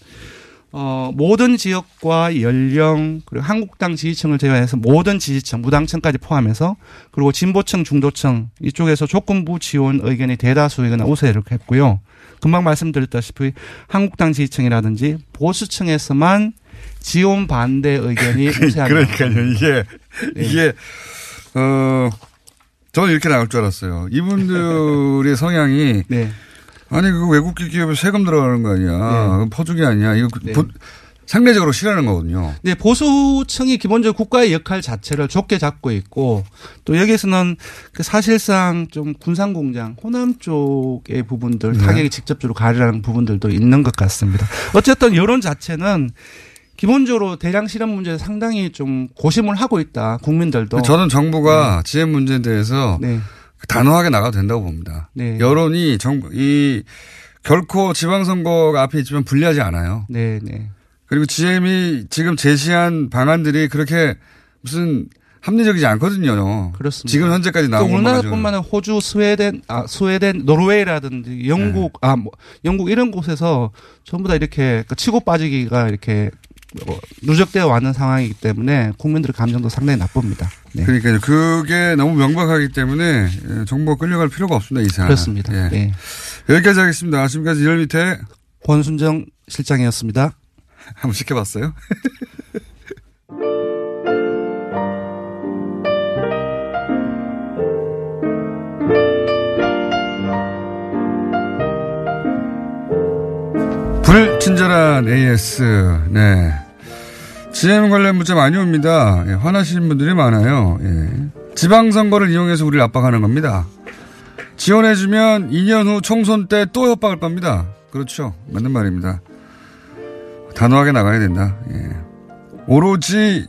어, 모든 지역과 연령 그리고 한국당 지지층을 제외해서 모든 지지층 무당층까지 포함해서 그리고 진보층 중도층 이쪽에서 조건부 지원 의견이 대다수이거나 우세를 했고요. 금방 말씀드렸다시피 한국당 지지층이라든지 보수층에서만 지원 반대 의견이 우세하게 그러니까요. 이게 네. 이게 어 저는 이렇게 나올 줄 알았어요. 이분들의 성향이 네. 아니 그 외국계 기업에 세금 들어가는 거 아니야. 그건 퍼주기 아니야. 이거 네. 보- 상대적으로 싫어하는 거거든요. 네, 보수층이 기본적으로 국가의 역할 자체를 좁게 잡고 있고 또 여기에서는 그 사실상 좀 군산공장 호남 쪽의 부분들 네. 타격이 직접적으로 가리라는 부분들도 있는 것 같습니다. 어쨌든 여론 자체는 기본적으로 대량 실험 문제에 상당히 좀 고심을 하고 있다. 국민들도. 저는 정부가 지원 문제에 대해서 네. 단호하게 나가도 된다고 봅니다. 네. 여론이 정부 이 결코 지방선거가 앞에 있지만 불리하지 않아요. 네, 네. 그리고 GM이 지금 제시한 방안들이 그렇게 무슨 합리적이지 않거든요. 그렇습니다. 지금 현재까지 또 나온 것만. 우리나라뿐만 아니라 호주, 스웨덴, 아 스웨덴, 노르웨이라든지 영국, 네. 아 뭐, 영국 이런 곳에서 전부 다 이렇게 그 치고 빠지기가 이렇게 어, 누적되어 왔는 상황이기 때문에 국민들의 감정도 상당히 나쁩니다. 네. 그러니까요. 그게 너무 명백하기 때문에 예, 정부가 끌려갈 필요가 없습니다. 이상. 그렇습니다. 예. 네. 여기까지 하겠습니다. 지금까지 열 밑에 권순정 실장이었습니다. 한번 시켜봤어요? 불친절한 AS. 네. GM 관련 문자 많이 옵니다. 예, 화나시는 분들이 많아요. 예. 지방선거를 이용해서 우리를 압박하는 겁니다. 지원해주면 2년 후 총선 때 또 협박을 겁니다. 그렇죠. 맞는 말입니다. 단호하게 나가야 된다. 예. 오로지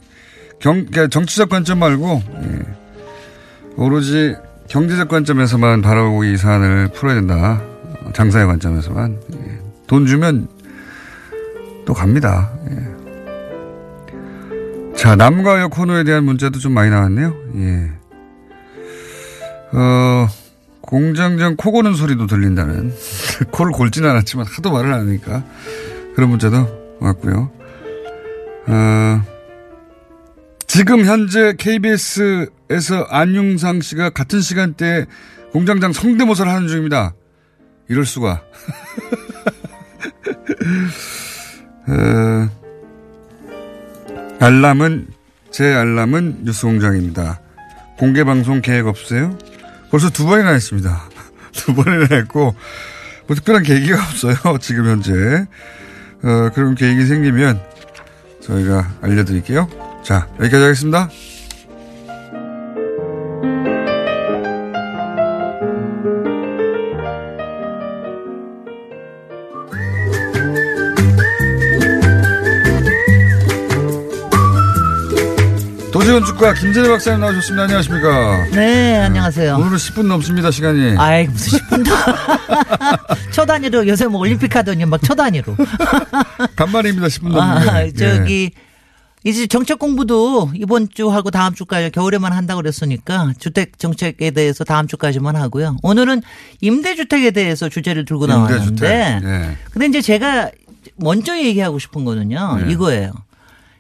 경, 그러니까 정치적 관점 말고, 예. 오로지 경제적 관점에서만 바라보고 이 사안을 풀어야 된다. 장사의 관점에서만. 예. 돈 주면 또 갑니다. 예. 자, 남과 여 코너에 대한 문자도 좀 많이 나왔네요. 예. 어, 공장장 코 고는 소리도 들린다는. 코를 골진 않았지만 하도 말을 안 하니까. 그런 문자도 왔고요. 어, 지금 현재 KBS에서 안윤상 씨가 같은 시간대에 공장장 성대모사를 하는 중입니다. 이럴 수가. 어, 알람은 제 알람은 뉴스공장입니다. 공개 방송 계획 없어요? 벌써 두 번이나 했습니다. 두 번이나 했고 뭐 특별한 계기가 없어요. 지금 현재 어, 그런 계획이 생기면 저희가 알려드릴게요. 자 여기까지 하겠습니다. 축가 김재래 박사님 나오셨습니다. 안녕하십니까? 네, 안녕하세요. 오늘은 10분 넘습니다, 시간이. 아이, 무슨 10분도. 초 단위로, 요새 뭐 올림픽 하더니 막 초 단위로. 간만입니다, 10분 넘는 아, 게. 저기, 이제 정책 공부도 이번 주 하고 다음 주까지 겨울에만 한다고 그랬으니까 주택 정책에 대해서 다음 주까지만 하고요. 오늘은 임대주택에 대해서 주제를 들고 나왔는데. 임대주택. 예. 근데 이제 제가 먼저 얘기하고 싶은 거는요. 네. 이거예요.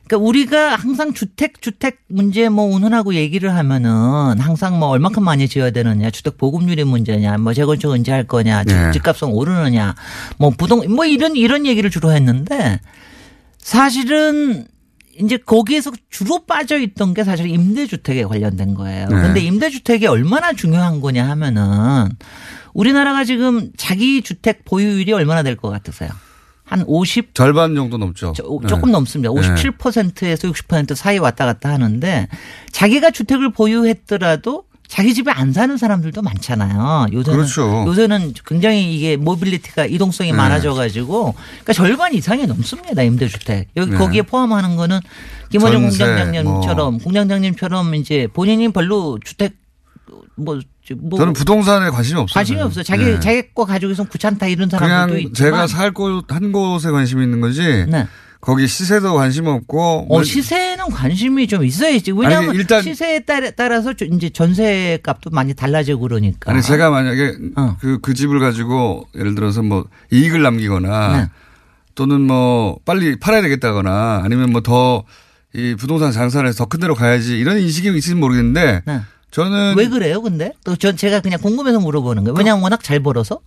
그러니까 우리가 항상 주택 주택 문제 뭐 운운하고 얘기를 하면은 항상 뭐 얼마큼 많이 지어야 되느냐 주택 보급률의 문제냐 뭐 재건축 언제 할 거냐 집- 네. 집값은 오르느냐 뭐 부동 뭐 이런 이런 얘기를 주로 했는데 사실은 이제 거기에서 주로 빠져 있던 게 사실 임대주택에 관련된 거예요. 네. 근데 임대주택이 얼마나 중요한 거냐 하면은 우리나라가 지금 자기 주택 보유율이 얼마나 될 것 같으세요? 한 50, 절반 정도 넘죠. 조- 조금 넘습니다. 57%에서 60% 사이 왔다 갔다 하는데 자기가 주택을 보유했더라도 자기 집에 안 사는 사람들도 많잖아요. 요새는 그렇죠. 요새는 굉장히 이게 mobility가 이동성이 네. 많아져 가지고 그러니까 절반 이상이 넘습니다. 임대주택. 여기 네. 거기에 포함하는 거는 전세, 공장장님처럼 뭐. 공장장님처럼 이제 본인이 별로 주택 뭐, 뭐 저는 부동산에 관심이 없어요. 관심이 없어요. 자기 네. 자기 거 가지고 있으면 귀찮다 이런 사람들도 그냥 있지만 제가 살 곳 한 곳에 관심이 있는 거지. 네. 거기 시세도 관심 없고. 뭐 어, 시세는 관심이 좀 있어야지. 왜냐하면 아니, 일단- 시세에 따라, 따라서 저- 이제 전세 값도 많이 달라지고 그러니까. 아니 제가 만약에 어. 그, 그 집을 가지고 예를 들어서 뭐 이익을 남기거나 네. 또는 뭐 빨리 팔아야 되겠다거나 아니면 뭐 더 이 부동산 장사를 해서 더 큰 데로 가야지 이런 인식이 있을지 모르겠는데 네. 저는 왜 그래요, 근데? 또 전 제가 그냥 궁금해서 물어보는 거예요. 왜냐하면 워낙 잘 벌어서.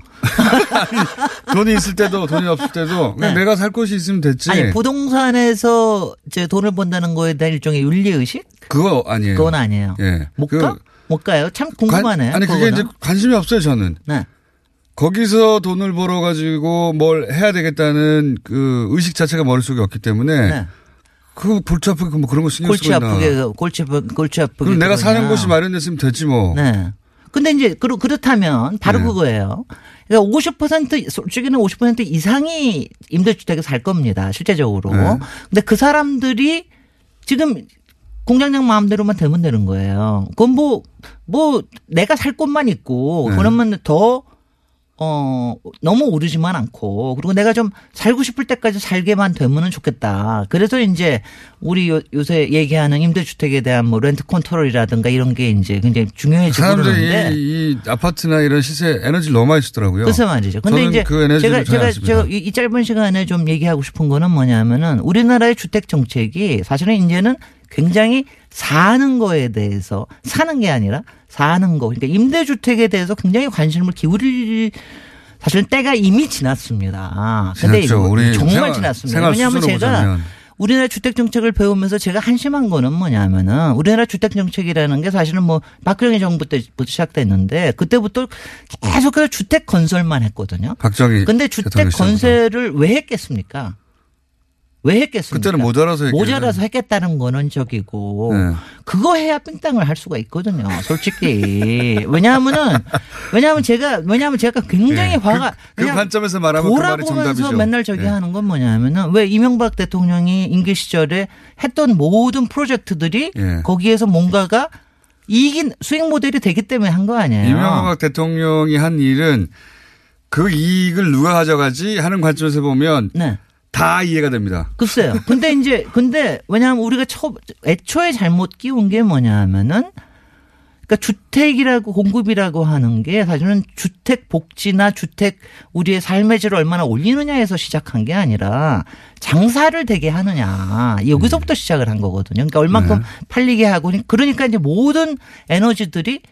돈이 있을 때도 돈이 없을 때도 네. 내가 살 곳이 있으면 됐지. 아니, 부동산에서 제 돈을 번다는 거에 대한 일종의 윤리 의식? 그거 아니에요. 그건 아니에요. 예. 못 그 가? 못 가요? 참 관- 궁금하네요. 아니 그게 그거는. 이제 관심이 없어요 저는. 네. 거기서 돈을 벌어 가지고 뭘 해야 되겠다는 그 의식 자체가 머릿속에 없기 때문에 네. 그 골치 아프게 뭐 그런 거 신경 골치 쓰고 있나. 아프게, 그 골치 아프게, 골치 아프게. 그럼 내가 사는. 곳이 마련됐으면 됐지 뭐. 네. 근데 이제 그렇, 그렇다면 바로 네. 그거예요. 그러니까 50% 솔직히는 50% 이상이 임대주택에 살 겁니다. 실제적으로. 네. 근데 그 사람들이 지금 공장장 마음대로만 되면 되는 거예요. 그건 뭐, 뭐 내가 살 곳만 있고 네. 그러면 더 어, 너무 오르지만 않고, 그리고 내가 좀 살고 싶을 때까지 살게만 되면은 좋겠다. 그래서 이제 우리 요, 요새 얘기하는 임대주택에 대한 뭐 렌트 컨트롤이라든가 이런 게 이제 굉장히 중요해지고 그러는데. 사람들이 이, 이 아파트나 이런 시세 에너지 너무 많이 쓰더라고요. 글쎄 말이죠. 근데 이제 그 에너지를 제가 제가. 제가 이, 이 짧은 시간에 좀 얘기하고 싶은 거는 뭐냐면은 우리나라의 주택 정책이 사실은 이제는 굉장히 사는 거에 대해서 사는 게 아니라 사는 거 그러니까 임대주택에 대해서 굉장히 관심을 기울일 사실 때가 이미 지났습니다. 근데 지났죠. 정말 생활- 지났습니다. 왜냐하면 제가 보자면. 우리나라 주택 정책을 배우면서 제가 한심한 거는 뭐냐면은 우리나라 주택 정책이라는 게 사실은 뭐 박근혜 정부 때부터 시작됐는데 그때부터 계속해서 주택 건설만 했거든요. 박정희 근데 주택. 건설을 왜 했겠습니까? 왜 했겠습니까? 그때는 모자라서 했겠죠. 모자라서 했겠다는 거는 적이고 네. 그거 해야 삥땅을 할 수가 있거든요. 솔직히 왜냐하면은 왜냐하면 제가 왜냐하면 제가 굉장히 예. 화가 그 그냥 관점에서 말하면 그 돌아보면서 정답이죠. 맨날 저기 예. 하는 건 뭐냐면은 왜 이명박 대통령이 임기 시절에 했던 모든 프로젝트들이 예. 거기에서 뭔가가 이익인 수익 모델이 되기 때문에 한 거 아니에요. 이명박 대통령이 한 일은 그 이익을 누가 가져가지 하는 관점에서 보면 네. 다 이해가 됩니다. 글쎄요. 근데 이제 근데 왜냐하면 우리가 처 애초에 잘못 끼운 게 뭐냐면은 그러니까 주택이라고 공급이라고 하는 게 사실은 주택 복지나 주택 우리의 삶의 질을 얼마나 올리느냐에서 시작한 게 아니라 장사를 되게 하느냐 여기서부터 시작을 한 거거든요. 그러니까 얼만큼 네. 팔리게 하고 그러니까 이제 모든 에너지들이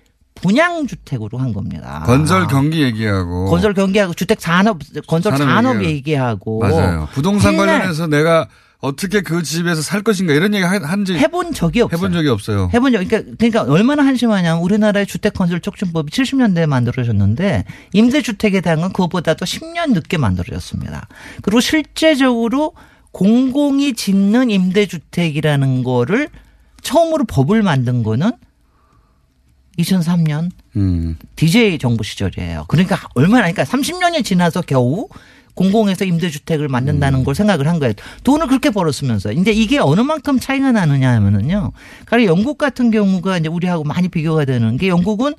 분양 주택으로 한 겁니다. 건설 경기 얘기하고 아. 건설 경기하고 주택 산업 건설 산업 산업 얘기하고. 맞아요. 부동산 관련해서 내가 어떻게 그 집에서 살 것인가 이런 얘기 한- 한지 해본 적이 없어요. 해본 적이 없어요. 해본 적, 그러니까, 그러니까 얼마나 한심하냐면 우리나라의 주택 건설 촉진법이 70년대에 만들어졌는데 임대 주택에 대한 건 그것보다도 10년 늦게 만들어졌습니다. 그리고 실제적으로 공공이 짓는 임대 주택이라는 거를 처음으로 법을 만든 거는 2003년 음. DJ 정부 시절이에요. 그러니까 얼마나 그러니까 30년이 지나서 겨우 공공에서 임대주택을 만든다는 걸 생각을 한 거예요. 돈을 그렇게 벌었으면서. 이제 이게 어느 만큼 차이가 나느냐 하면은요. 가령 영국 같은 경우가 이제 우리하고 많이 비교가 되는 게 영국은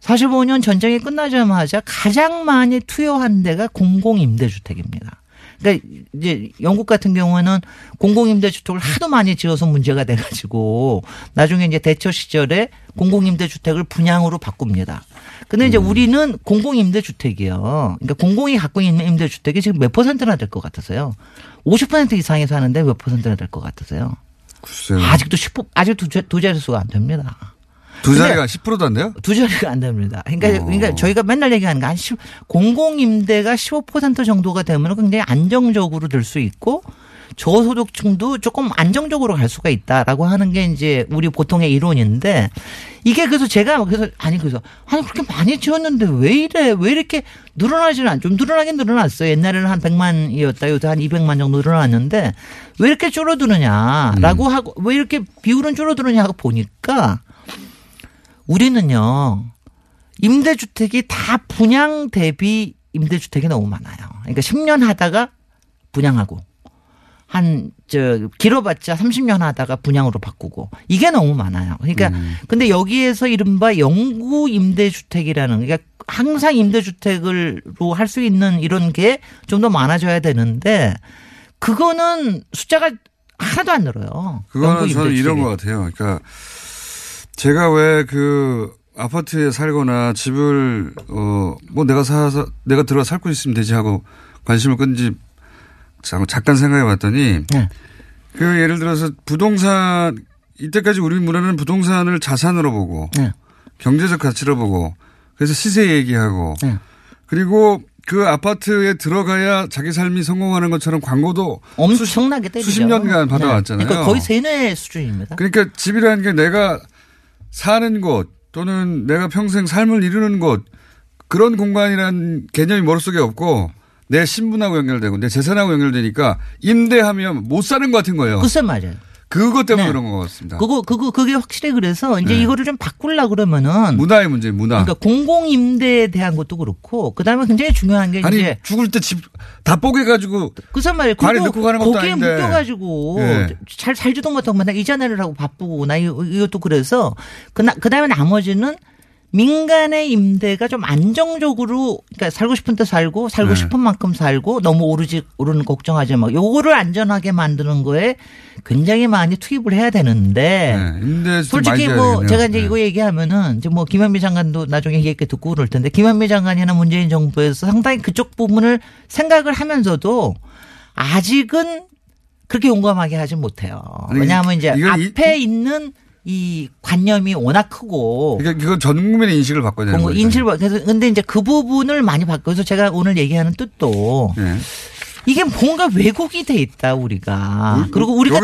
45년 전쟁이 끝나자마자 가장 많이 투여한 데가 공공임대주택입니다. 그러니까 이제 영국 같은 경우에는 공공임대 주택을 하도 많이 지어서 문제가 돼가지고 나중에 이제 대처 시절에 공공임대 주택을 분양으로 바꿉니다. 근데 이제 우리는 공공임대 주택이요. 그러니까 공공이 갖고 있는 임대 주택이 지금 몇 퍼센트나 될 것 같으세요? 50% 이상이 사는데 몇 퍼센트나 될 것 같으세요? 글쎄요. 아직도 10, 아직도 두, 자- 두 자릿수가 안 됩니다. 두 자리가 10%도 안 돼요? 두 자리가 안 됩니다. 어. 그러니까, 그러니까 저희가 맨날 얘기하는 게한 10, 공공임대가 15% 정도가 되면 굉장히 안정적으로 될수 있고 저소득층도 조금 안정적으로 갈 수가 있다라고 하는 게 이제 우리 보통의 이론인데 이게 그래서 제가 그래서 아니 그래서 아니 그렇게 많이 지었는데 왜 이래 왜 이렇게 늘어나지는 않좀 늘어나긴 늘어났어요 옛날에는 한 100만이었다 요새 한 200만 정도 늘어났는데 왜 이렇게 줄어드느냐라고 하고 왜 이렇게 비율은 줄어드느냐 하고 보니까 우리는요 임대주택이 다 분양 대비 임대주택이 너무 많아요. 그러니까 10년 하다가 분양하고 한 저 길어봤자 30년 하다가 분양으로 바꾸고 이게 너무 많아요. 그러니까 근데 여기에서 이른바 영구 임대주택이라는 그러니까 항상 임대주택을로 할 수 있는 이런 게 좀 더 많아져야 되는데 그거는 숫자가 하나도 안 늘어요. 그거는 저는 이런. 것 같아요. 그러니까 제가 왜 그 아파트에 살거나 집을 어 뭐 내가 사서 내가 들어가 살고 있으면 되지 하고 관심을 끈지 잠- 잠깐 생각해 봤더니 네. 그 예를 들어서 부동산 이때까지 우리 문화는 부동산을 자산으로 보고 네. 경제적 가치로 보고 그래서 시세 얘기하고 네. 그리고 그 아파트에 들어가야 자기 삶이 성공하는 것처럼 광고도 엄청나게 때리죠. 수십 년간 네. 받아왔잖아요. 그러니까 거의 세뇌 수준입니다. 그러니까 집이라는 게 내가 사는 곳 또는 내가 평생 삶을 이루는 곳 그런 공간이라는 개념이 머릿속에 없고 내 신분하고 연결되고 내 재산하고 연결되니까 임대하면 못 사는 것 같은 거예요. 글쎄 맞아요. 그것 때문에 네. 그런 것 같습니다. 그거 그거 그게 확실히 그래서 이제 네. 이거를 좀 바꾸려 그러면은 문화의 문제, 문화. 그러니까 공공 임대에 대한 것도 그렇고 그다음에 굉장히 중요한 게 아니 이제 죽을 때 집 다 뽀개 가지고 그선 말이에요. 관에 넣고 가는 것도 거기에 아닌데. 묶여 가지고 예. 잘 살지도 못하고 맨날 이자 내느라고 바쁘고 나 이것도 그래서 그나 그다음에 나머지는 민간의 임대가 좀 안정적으로 그러니까 살고 싶은 데 살고 살고 네. 싶은 만큼 살고 너무 오르지 오르는 거 걱정하지 마. 요거를 안전하게 만드는 거에 굉장히 많이 투입을 해야 되는데 네, 솔직히 뭐 제가. 이제 이거 얘기하면은 이제 뭐 김현미 장관도 나중에 얘기 듣고 그럴 텐데 김현미 장관이나 문재인 정부에서 상당히 그쪽 부분을 생각을 하면서도 아직은 그렇게 용감하게 하지 못해요. 왜냐하면 이제 이건 이- 앞에 있는 이 관념이 워낙 크고 그러니까 이건 전 국민의 인식을 바꿔야 되는 뭐 거죠. 인식을 바- 그래서 근데 이제 그 부분을 많이 바꿔서 제가 오늘 얘기하는 뜻도 네. 이게 뭔가 왜곡이 돼 있다 우리가 우- 그리고 우리가.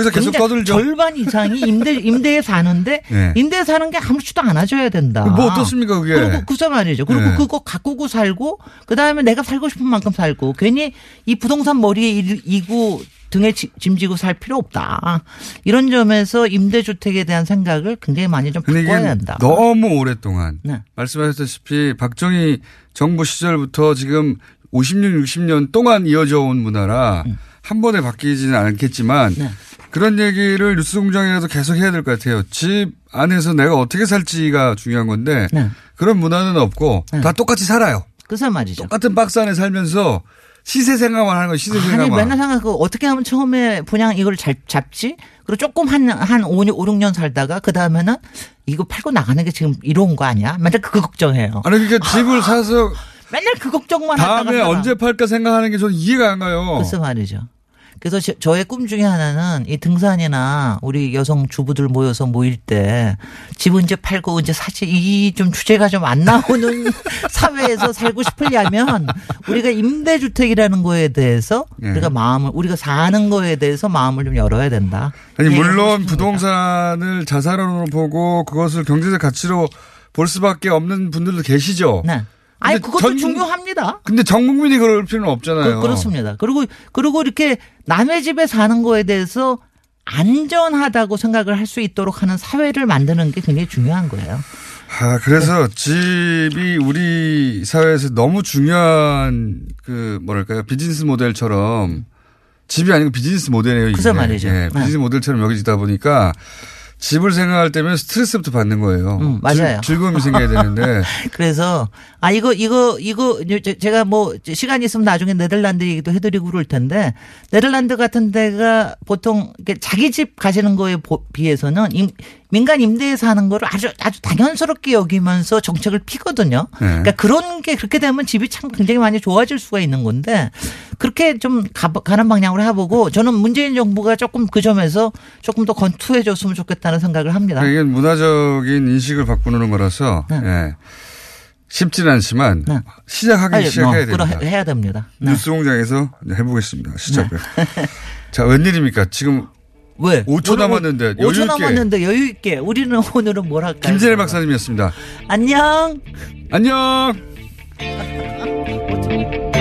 절반 이상이 임대 임대에 사는데 네. 임대에 사는 게 아무렇지도 않아져야 된다. 뭐 어떻습니까, 그게? 그리고 그저 말이죠. 그리고 네. 그거 가꾸고 살고 그 다음에 내가 살고 싶은 만큼 살고 괜히 이 부동산 머리에 이- 이고 등에 지- 짐지고 살 필요 없다. 이런 점에서 임대주택에 대한 생각을 굉장히 많이 좀 바꿔야 된다. 너무 오랫동안 네. 말씀하셨다시피 박정희 정부 시절부터 지금 50년, 60년 동안 이어져 온 문화라 음. 한 번에 바뀌지는 않겠지만 네. 그런 얘기를 뉴스 공장에서 계속 해야 될 것 같아요. 집 안에서 내가 어떻게 살지가 중요한 건데 네. 그런 문화는 없고 다 똑같이 살아요. 그래서 말이죠. 똑같은 박스 안에 살면서 시세 생각만 하는 거 시세 아니 생각만. 맨날 생각하고 어떻게 하면 처음에 분양 이걸 잘 잡지? 그리고 조금 한 한 5, 5, 6년 살다가 그 다음에는 이거 팔고 나가는 게 지금 이로운 거 아니야? 맨날 그 걱정해요. 아니 그러니까 집을 사서 맨날 그 걱정만 하다가 다음에. 언제 팔까 생각하는 게 저는 이해가 안 가요. 글쎄 말이죠. 그래서 저- 저의 꿈 중에 하나는 이 등산이나 우리 여성 주부들 모여서 모일 때집 언제 팔고 언제 사지 이좀 주제가 좀 안 나오는 사회에서 살고 싶으려면 우리가 임대주택이라는 거에 대해서 네. 우리가 마음을 우리가 사는 거에 대해서 마음을 좀 열어야 된다. 아니 예, 물론 부동산을 자산으로 보고 그것을 경제적 가치로 볼 수밖에 없는 분들도 계시죠. 네. 아니 그것도 전- 중요합니다. 근데 전 국민이 그럴 필요는 없잖아요. 그, 렇습니다 그리고 그리고 이렇게 남의 집에 사는 거에 대해서 안전하다고 생각을 할 수 있도록 하는 사회를 만드는 게 굉장히 중요한 거예요. 아, 그래서 집이 우리 사회에서 너무 중요한 그 뭐랄까요 비즈니스 모델처럼 집이 아니고 비즈니스 모델이에요. 그래서 말이죠. 예, 네. 비즈니스 모델처럼 여겨지다 보니까 집을 생각할 때면 스트레스부터 받는 거예요. 음, 맞아요. 즐, 즐거움이 생겨야 되는데 그래서 아 이거 이거 이거 제가 뭐 시간이 있으면 나중에 네덜란드 얘기도 해드리고 그럴 텐데 네덜란드 같은 데가 보통 자기 집 가시는 거에 보- 비해서는 임- 민간 임대에 사는 거를 아주 아주 당연스럽게 여기면서 정책을 피거든요. 네. 그러니까 그런 게 그렇게 되면 집이 참 굉장히 많이 좋아질 수가 있는 건데 그렇게 좀 가, 가는 방향으로 해보고 저는 문재인 정부가 조금 그 점에서 조금 더 건투해줬으면 좋겠다는 생각을 합니다. 이게 문화적인 인식을 바꾸는 거라서 예. 쉽지는 않지만 시작하기 네. 아니, 시작해야 뭐, 됩니다. 해야 됩니다. 네. 뉴스 공장에서 이제 해보겠습니다. 시작을. 자, 웬일입니까? 지금 왜? 5초 오늘 남았는데 5초 여유 있게 남았는데 여유 있게 우리는 오늘은 뭘 할까요? 김재래 박사님이었습니다. 안녕. 안녕.